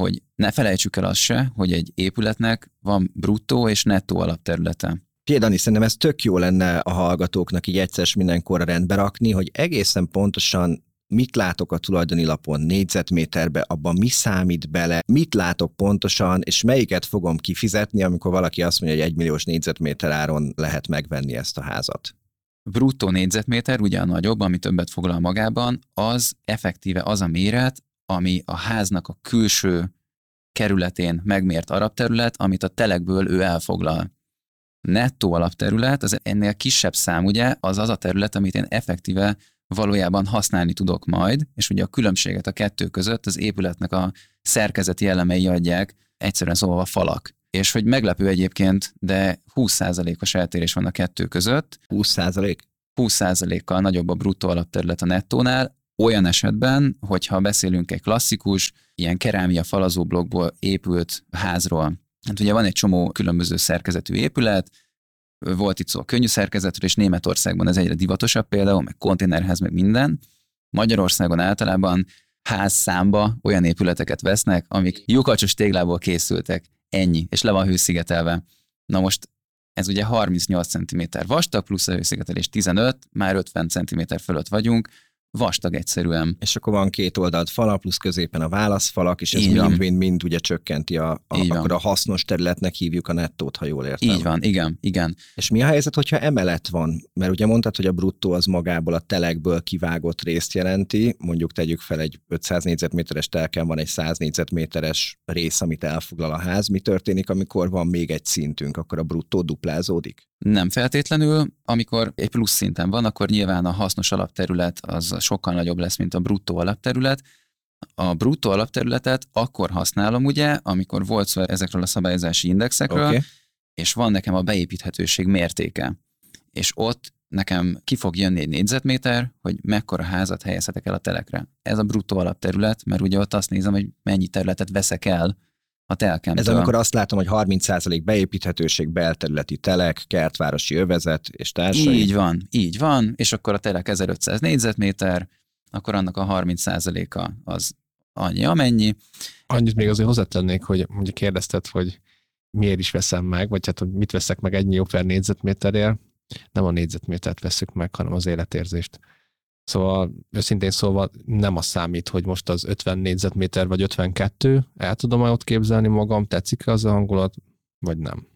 hogy ne felejtsük el azt se, hogy egy épületnek van bruttó és nettó alapterülete. Dani, szerintem ez tök jó lenne a hallgatóknak így egyszer mindenkorra rendbe rakni, hogy egészen pontosan mit látok a tulajdoni lapon négyzetméterbe, abban mi számít bele, mit látok pontosan, és melyiket fogom kifizetni, amikor valaki azt mondja, hogy egy milliós négyzetméter áron lehet megvenni ezt a házat. Bruttó négyzetméter, ugye a nagyobb, ami többet foglal magában, az effektíve az a méret, ami a háznak a külső kerületén megmért terület, amit a telekből ő elfoglal. Nettó alapterület, az ennél kisebb szám, ugye, az az a terület, amit én effektíve valójában használni tudok majd, és ugye a különbséget a kettő között az épületnek a szerkezeti elemei adják, egyszerűen szóval a falak. És hogy meglepő egyébként, de 20%-os eltérés van a kettő között. 20%? 20%-kal nagyobb a bruttó alapterület a nettónál, olyan esetben, hogyha beszélünk egy klasszikus, ilyen kerámia falazó blokkból épült házról. Hát ugye van egy csomó különböző szerkezetű épület, volt itt szó a könnyű szerkezetről, és Németországban ez egyre divatosabb például, meg konténerház, meg minden. Magyarországon általában ház számba olyan épületeket vesznek, amik lyukacsos téglából készültek. Ennyi, és le van hőszigetelve. Na most ez ugye 38 cm vastag, plusz a hőszigetelés 15, már 50 cm fölött vagyunk, vastag egyszerűen. És akkor van két oldalt fala, plusz középen a válaszfalak, és ez mind-mind-mind ugye csökkenti a, a akkor a hasznos területnek hívjuk a nettót, ha jól értem. Így van, igen, igen. És mi a helyzet, hogyha emelet van? Mert ugye mondtad, hogy a bruttó az magából a telekből kivágott részt jelenti, mondjuk tegyük fel egy 500 négyzetméteres telken van egy 100 négyzetméteres rész, amit elfoglal a ház. Mi történik, amikor van még egy szintünk, akkor a bruttó duplázódik? Nem feltétlenül. Amikor egy plusz szinten van, akkor nyilván a hasznos alapterület az sokkal nagyobb lesz, mint a bruttó alapterület. A bruttó alapterületet akkor használom ugye, amikor volt szó ezekről a szabályozási indexekről, okay. és van nekem a beépíthetőség mértéke. És ott nekem ki fog jönni egy négyzetméter, hogy mekkora házat helyezhetek el a telekre. Ez a bruttó alapterület, mert ugye ott azt nézem, hogy mennyi területet veszek el a telkemtől. Ez amikor azt látom, hogy 30% beépíthetőség, belterületi telek, kertvárosi övezet és társai. Így van, így van, és akkor a telek 1500 négyzetméter, akkor annak a 30%-a az annyi, amennyi. Annyit még azért hozzátennék, hogy mondjuk kérdezted, hogy miért is veszem meg, vagy hát, hogy mit veszek meg egy millió per négyzetméterért. Nem a négyzetmétert veszük meg, hanem az életérzést. Szóval őszintén szóval nem az számít, hogy most az 50 négyzetméter vagy 52, el tudom ott képzelni magam, tetszik az a hangulat, vagy nem.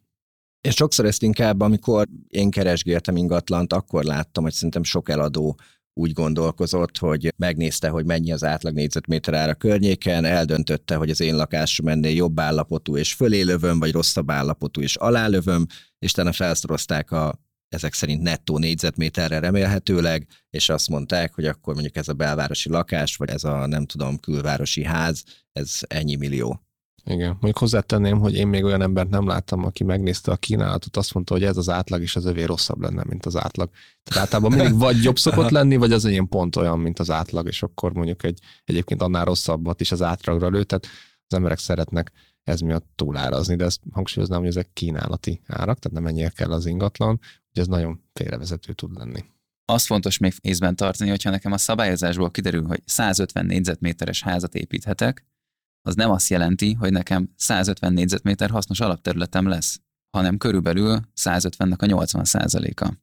És sokszor ezt inkább, amikor én keresgéltem ingatlant, akkor láttam, hogy szerintem sok eladó úgy gondolkozott, hogy megnézte, hogy mennyi az átlag négyzetméter ára környéken, eldöntötte, hogy az én lakásom ennél jobb állapotú és fölélövöm, vagy rosszabb állapotú és alálövöm, és utána felszorozták a ezek szerint nettó négyzetméterre remélhetőleg, és azt mondták, hogy akkor mondjuk ez a belvárosi lakás, vagy ez a nem tudom, külvárosi ház, ez ennyi millió. Igen, mondjuk hozzátenném, hogy én még olyan embert nem láttam, aki megnézte a kínálatot, azt mondta, hogy ez az átlag, és az övé rosszabb lenne, mint az átlag. Tehát általában mindig vagy jobb szokott lenni, vagy az enyém pont olyan, mint az átlag, és akkor mondjuk egy egyébként annál rosszabbat is az átlagra lő, tehát az emberek szeretnek ez miatt túlárazni, de ezt hangsúlyoznám, hogy ezek kínálati árak, tehát nem ennyire kell az ingatlan, hogy ez nagyon félrevezető tud lenni. Azt fontos még észben tartani, hogyha nekem a szabályozásból kiderül, hogy 150 négyzetméteres házat építhetek, az nem azt jelenti, hogy nekem 150 négyzetméter hasznos alapterületem lesz, hanem körülbelül 150-nek a 80 százaléka.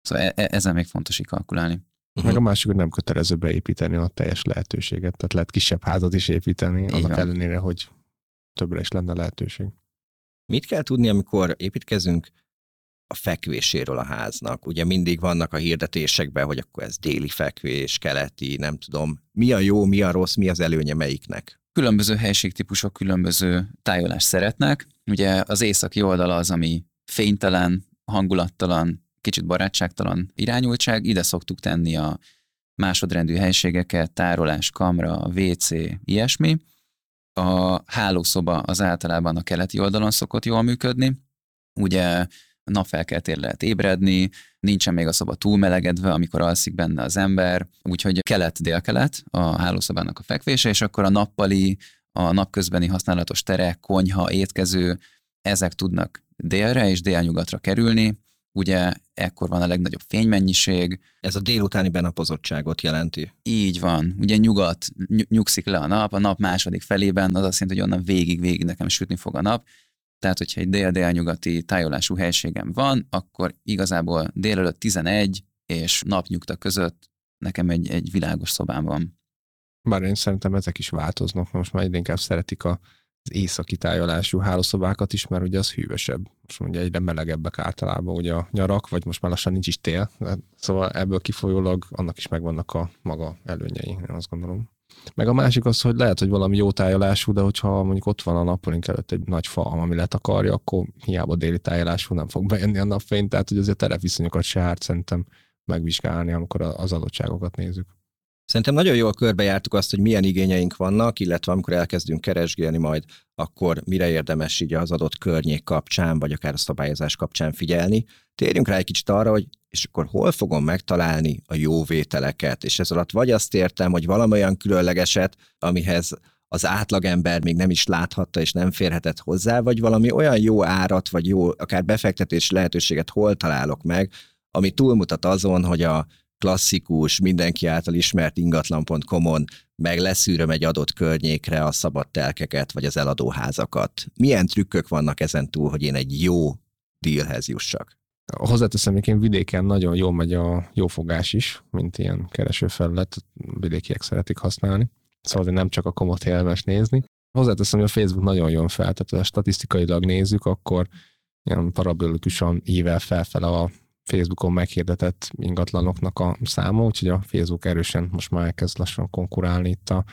Szóval e- e- ezen még fontos így kalkulálni. Uh-huh. Meg a másik, hogy nem kötelező beépíteni a teljes lehetőséget, tehát lehet kisebb házat is építeni, így annak van. ellenére, hogy többre is lenne lehetőség. Mit kell tudni, amikor építkezünk a fekvéséről a háznak? Ugye mindig vannak a hirdetésekben, hogy akkor ez déli fekvés, keleti, nem tudom. Mi a jó, mi a rossz, mi az előnye melyiknek? Különböző helységtípusok különböző tájolást szeretnek. Ugye az északi oldal az, ami fénytelen, hangulattalan, kicsit barátságtalan irányultság. Ide szoktuk tenni a másodrendű helységeket, tárolás, kamra, WC, ilyesmi. A hálószoba az általában a keleti oldalon szokott jól működni. Ugye napfelkeltér lehet ébredni, nincsen még a szoba túlmelegedve, amikor alszik benne az ember, úgyhogy kelet-délkelet a hálószobának a fekvése, és akkor a nappali, a napközbeni használatos terek, konyha, étkező, ezek tudnak délre és délnyugatra kerülni, ugye ekkor van a legnagyobb fénymennyiség. Ez a délutáni benapozottságot jelenti. Így van. Ugye nyugat, nyugszik le a nap, a nap második felében, az azt jelenti, hogy onnan végig-végig nekem sütni fog a nap. Tehát, hogyha egy dél-délnyugati tájolású helységem van, akkor igazából délelőtt 11 és napnyugta között nekem egy, egy világos szobám van. Bár én szerintem ezek is változnak, most már egyre inkább szeretik a északi tájolású hálószobákat is, mert ugye az hűvösebb. Most ugye egyre melegebbek általában ugye a nyarak, vagy most már lassan nincs is tél, szóval ebből kifolyólag annak is megvannak a maga előnyei, én azt gondolom. Meg a másik az, hogy lehet, hogy valami jó tájolású, de hogyha mondjuk ott van a nappalink előtt egy nagy fa, ami letakarja, akkor hiába déli tájolású nem fog bejönni a napfény, tehát hogy azért terepviszonyokat se árt szerintem megvizsgálni, amikor az adottságokat nézzük. Szerintem nagyon jól körbejártuk azt, hogy milyen igényeink vannak, illetve amikor elkezdünk keresgélni majd, akkor mire érdemes így az adott környék kapcsán, vagy akár a szabályozás kapcsán figyelni. Térjünk rá egy kicsit arra, hogy és akkor hol fogom megtalálni a jó vételeket, és ez alatt vagy azt értem, hogy valamilyen különlegeset, amihez az átlagember még nem is láthatta és nem férhetett hozzá, vagy valami olyan jó árat, vagy jó akár befektetés lehetőséget hol találok meg, ami túlmutat azon, hogy a klasszikus, mindenki által ismert ingatlan.com-on meg leszűröm egy adott környékre a szabad telkeket, vagy az eladóházakat. Milyen trükkök vannak ezen túl, hogy én egy jó dealhez jussak? Hozzáteszem, hogy én vidéken nagyon jól megy a jófogás is, mint ilyen keresőfelület, vidékiek szeretik használni. Szóval nem csak a komot élmes nézni. Hozzáteszem, hogy a Facebook nagyon jön fel, tehát ha statisztikailag nézzük, akkor ilyen parabolikusan ível felfele a Facebookon meghirdetett ingatlanoknak a száma, úgyhogy a Facebook erősen most már elkezd lassan konkurálni itt a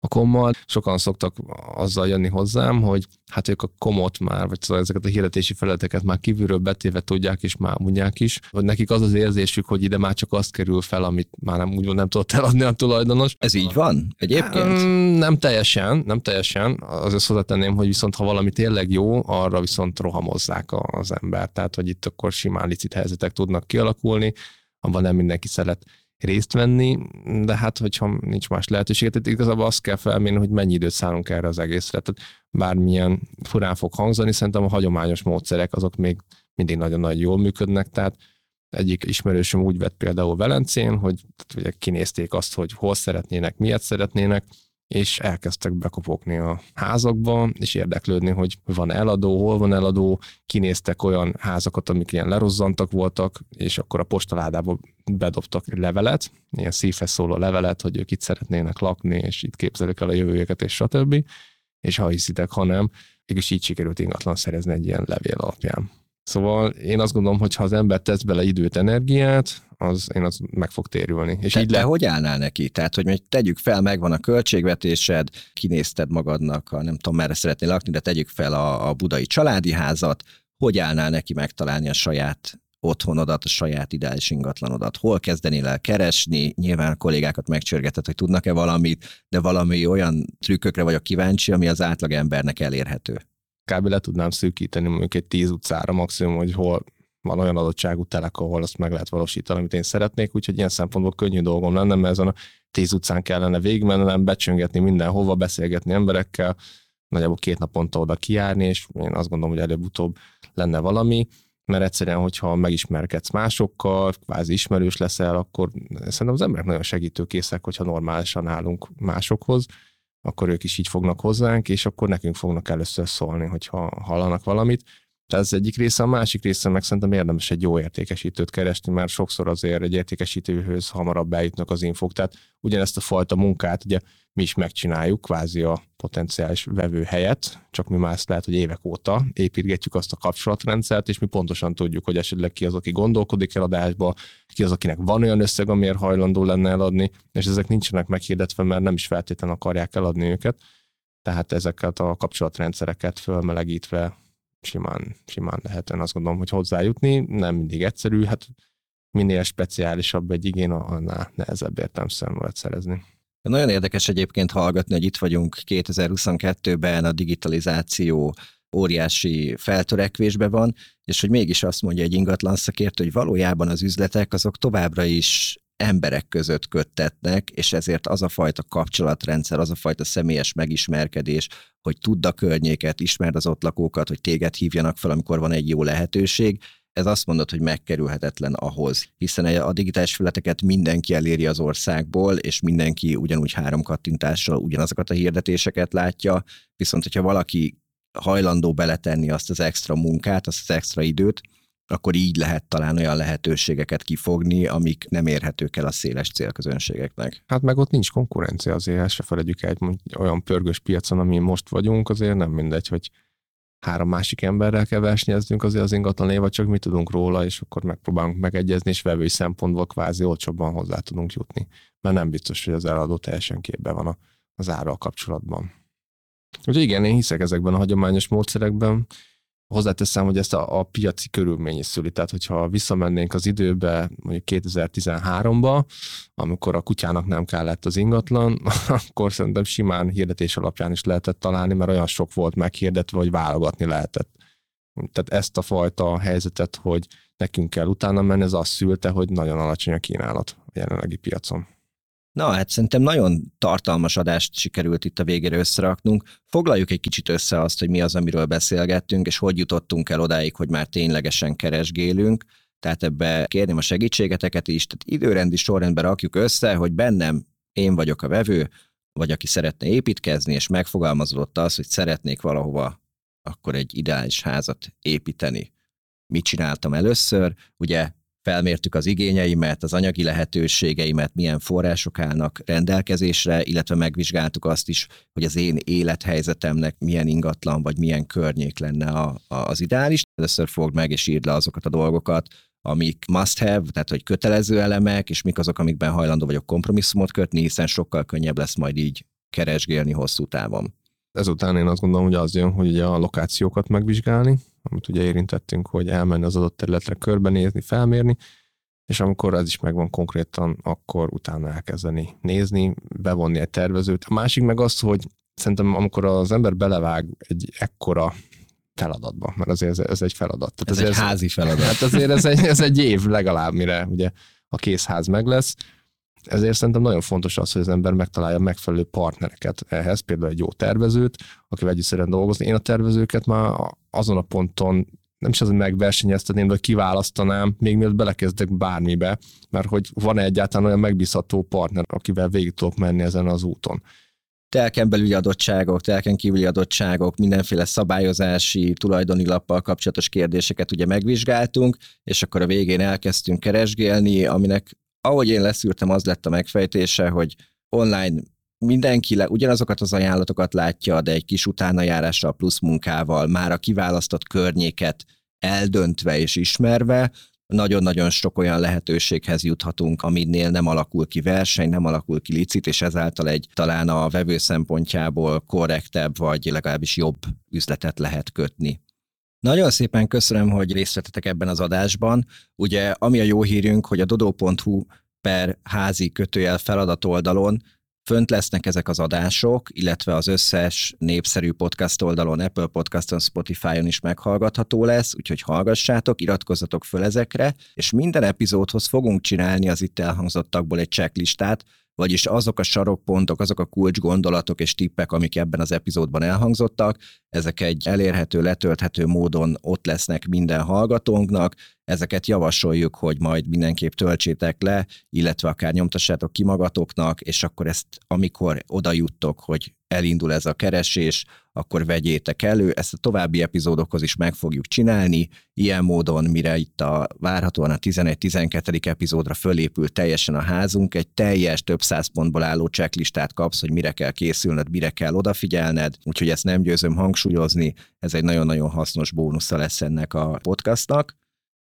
a kommal. Sokan szoktak azzal jönni hozzám, hogy hát ők a komot már, vagy szóval ezeket a hirdetési felületeket már kívülről betéve tudják és már mondják is, hogy nekik az az érzésük, hogy ide már csak azt kerül fel, amit már nem úgy nem tudott eladni a tulajdonos. Ez így van egyébként? Nem teljesen, nem teljesen. Azért hozzátenném, hogy viszont ha valami tényleg jó, arra viszont rohamozzák az ember. Tehát, hogy itt akkor simán licit helyzetek tudnak kialakulni, abban nem mindenki szeret részt venni, de hát, hogyha nincs más lehetőség, tehát igazából azt kell felmérni, hogy mennyi időt szállunk erre az egészre. Tehát bármilyen furán fog hangzani, szerintem a hagyományos módszerek azok még mindig nagyon-nagyon jól működnek, tehát egyik ismerősöm úgy vett például Velencén, hogy ugye kinézték azt, hogy hol szeretnének, miért szeretnének, és elkezdtek bekopogni a házakba, és érdeklődni, hogy van eladó, hol van eladó, kinéztek olyan házakat, amik ilyen lerozzantak voltak, és akkor a postaládába bedobtak levelet, ilyen szívhez szóló levelet, hogy ők itt szeretnének lakni, és itt képzelik el a jövőjüket, és stb. És ha hiszitek, ha nem, mégis így sikerült ingatlan szerezni egy ilyen levél alapján. Szóval én azt gondolom, hogy ha az ember tesz bele időt, energiát, az én az meg fog térülni. És Te, így le... hogy állnál neki? Tehát, hogy mondjuk tegyük fel, megvan a költségvetésed, kinézted magadnak, a, nem tudom, merre szeretnél lakni, de tegyük fel a, a budai családi házat, hogy állnál neki megtalálni a saját otthonodat, a saját ideális ingatlanodat. Hol kezdenél el keresni? Nyilván a kollégákat megcsörgetett, hogy tudnak-e valamit, de valami olyan trükkökre vagyok kíváncsi, ami az átlag embernek elérhető kb. le tudnám szűkíteni mondjuk egy tíz utcára maximum, hogy hol van olyan adottságú telek, ahol azt meg lehet valósítani, amit én szeretnék, úgyhogy ilyen szempontból könnyű dolgom lenne, mert ezen a tíz utcán kellene végigmennem, becsöngetni mindenhova, beszélgetni emberekkel, nagyjából két naponta oda kijárni, és én azt gondolom, hogy előbb-utóbb lenne valami, mert egyszerűen, hogyha megismerkedsz másokkal, kvázi ismerős leszel, akkor szerintem az emberek nagyon segítőkészek, hogyha normálisan állunk másokhoz, akkor ők is így fognak hozzánk, és akkor nekünk fognak először szólni, hogyha hallanak valamit. Ez egyik része, a másik része meg szerintem érdemes egy jó értékesítőt keresni, mert sokszor azért egy értékesítőhöz hamarabb eljutnak az infók. Tehát ugyanezt a fajta munkát ugye mi is megcsináljuk, kvázi a potenciális vevő helyett, csak mi már ezt lehet, hogy évek óta építgetjük azt a kapcsolatrendszert, és mi pontosan tudjuk, hogy esetleg ki az, aki gondolkodik eladásba, ki az, akinek van olyan összeg, amiért hajlandó lenne eladni, és ezek nincsenek meghirdetve, mert nem is feltétlenül akarják eladni őket. Tehát ezeket a kapcsolatrendszereket fölmelegítve simán, simán lehet én azt gondolom, hogy hozzájutni. Nem mindig egyszerű, hát minél speciálisabb egy igény, annál nehezebb értelmszerűen lehet szerezni. Nagyon érdekes egyébként hallgatni, hogy itt vagyunk 2022-ben a digitalizáció óriási feltörekvésbe van, és hogy mégis azt mondja egy ingatlan szakértő, hogy valójában az üzletek azok továbbra is emberek között köttetnek, és ezért az a fajta kapcsolatrendszer, az a fajta személyes megismerkedés, hogy tudd a környéket, ismerd az ott lakókat, hogy téged hívjanak fel, amikor van egy jó lehetőség, ez azt mondod, hogy megkerülhetetlen ahhoz, hiszen a digitális fületeket mindenki eléri az országból, és mindenki ugyanúgy három kattintással ugyanazokat a hirdetéseket látja, viszont hogyha valaki hajlandó beletenni azt az extra munkát, azt az extra időt, akkor így lehet talán olyan lehetőségeket kifogni, amik nem érhetők el a széles célközönségeknek. Hát meg ott nincs konkurencia azért, ezt se felejtjük el, hogy olyan pörgős piacon, ami most vagyunk, azért nem mindegy, hogy három másik emberrel kell versenyeznünk azért az ingatlan vagy csak mi tudunk róla, és akkor megpróbálunk megegyezni, és vevői szempontból kvázi olcsóbban hozzá tudunk jutni. Mert nem biztos, hogy az eladó teljesen képbe van az árral kapcsolatban. Úgyhogy igen, én hiszek ezekben a hagyományos módszerekben, hozzáteszem, hogy ezt a, a piaci körülmény is szüli. Tehát, hogyha visszamennénk az időbe, mondjuk 2013-ba, amikor a kutyának nem kellett az ingatlan, akkor szerintem simán hirdetés alapján is lehetett találni, mert olyan sok volt meghirdetve, hogy válogatni lehetett. Tehát ezt a fajta helyzetet, hogy nekünk kell utána menni, ez azt szülte, hogy nagyon alacsony a kínálat a jelenlegi piacon. Na, hát szerintem nagyon tartalmas adást sikerült itt a végére összeraknunk. Foglaljuk egy kicsit össze azt, hogy mi az, amiről beszélgettünk, és hogy jutottunk el odáig, hogy már ténylegesen keresgélünk. Tehát ebbe kérném a segítségeteket is, tehát időrendi sorrendben rakjuk össze, hogy bennem én vagyok a vevő, vagy aki szeretne építkezni, és megfogalmazódott az, hogy szeretnék valahova akkor egy ideális házat építeni. Mit csináltam először? Ugye felmértük az igényeimet, az anyagi lehetőségeimet, milyen források állnak rendelkezésre, illetve megvizsgáltuk azt is, hogy az én élethelyzetemnek milyen ingatlan vagy milyen környék lenne a, a, az ideális. Először fogd meg és írd le azokat a dolgokat, amik must have, tehát hogy kötelező elemek, és mik azok, amikben hajlandó vagyok kompromisszumot kötni, hiszen sokkal könnyebb lesz majd így keresgélni hosszú távon. Ezután én azt gondolom, hogy az jön, hogy ugye a lokációkat megvizsgálni, amit ugye érintettünk, hogy elmenni az adott területre körbenézni, felmérni, és amikor ez is megvan konkrétan, akkor utána elkezdeni nézni, bevonni egy tervezőt. A másik meg az, hogy szerintem amikor az ember belevág egy ekkora feladatba, mert azért ez, ez egy feladat. Tehát ez egy házi feladat. Hát azért ez egy, ez egy év legalább, mire ugye a készház meg lesz, ezért szerintem nagyon fontos az, hogy az ember megtalálja megfelelő partnereket ehhez, például egy jó tervezőt, akivel együtt szeretne dolgozni. Én a tervezőket már azon a ponton nem is az, hogy megversenyeztetném, de kiválasztanám, még mielőtt belekezdek bármibe, mert hogy van-e egyáltalán olyan megbízható partner, akivel végig tudok menni ezen az úton telken belüli adottságok, telken kívüli adottságok, mindenféle szabályozási, tulajdoni lappal kapcsolatos kérdéseket ugye megvizsgáltunk, és akkor a végén elkezdtünk keresgélni, aminek ahogy én leszűrtem, az lett a megfejtése, hogy online mindenki le, ugyanazokat az ajánlatokat látja, de egy kis utánajárással plusz munkával, már a kiválasztott környéket eldöntve és ismerve, nagyon-nagyon sok olyan lehetőséghez juthatunk, aminél nem alakul ki verseny, nem alakul ki licit, és ezáltal egy talán a vevő szempontjából korrektebb, vagy legalábbis jobb üzletet lehet kötni. Nagyon szépen köszönöm, hogy részt vettetek ebben az adásban. Ugye, ami a jó hírünk, hogy a dodo.hu per házi kötőjel feladat oldalon fönt lesznek ezek az adások, illetve az összes népszerű podcast oldalon, Apple Podcaston, Spotify-on is meghallgatható lesz, úgyhogy hallgassátok, iratkozzatok föl ezekre, és minden epizódhoz fogunk csinálni az itt elhangzottakból egy checklistát, vagyis azok a sarokpontok, azok a kulcs gondolatok és tippek, amik ebben az epizódban elhangzottak, ezek egy elérhető, letölthető módon ott lesznek minden hallgatónknak, ezeket javasoljuk, hogy majd mindenképp töltsétek le, illetve akár nyomtassátok ki magatoknak, és akkor ezt, amikor oda juttok, hogy elindul ez a keresés, akkor vegyétek elő. Ezt a további epizódokhoz is meg fogjuk csinálni, ilyen módon, mire itt a várhatóan a 11-12. epizódra fölépül teljesen a házunk, egy teljes, több száz pontból álló checklistát kapsz, hogy mire kell készülned, mire kell odafigyelned, úgyhogy ezt nem győzöm hangsúlyozni, ez egy nagyon-nagyon hasznos bónusza lesz ennek a podcastnak.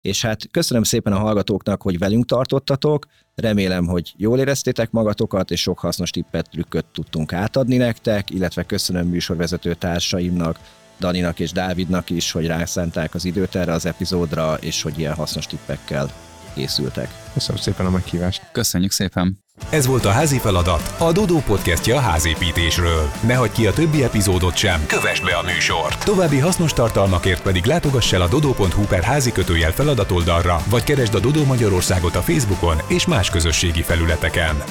És hát köszönöm szépen a hallgatóknak, hogy velünk tartottatok, remélem, hogy jól éreztétek magatokat, és sok hasznos tippet, trükköt tudtunk átadni nektek, illetve köszönöm műsorvezető társaimnak, Daninak és Dávidnak is, hogy rászánták az időt erre az epizódra, és hogy ilyen hasznos tippekkel készültek. Köszönöm szépen a meghívást. Köszönjük szépen! Ez volt a házi feladat, a Dodó podcastja a házépítésről. Ne hagyd ki a többi epizódot sem, kövess be a műsort. További hasznos tartalmakért pedig látogass el a dodo.hu per házi kötőjel feladaoldalra, vagy keresd a Dodó Magyarországot a Facebookon és más közösségi felületeken.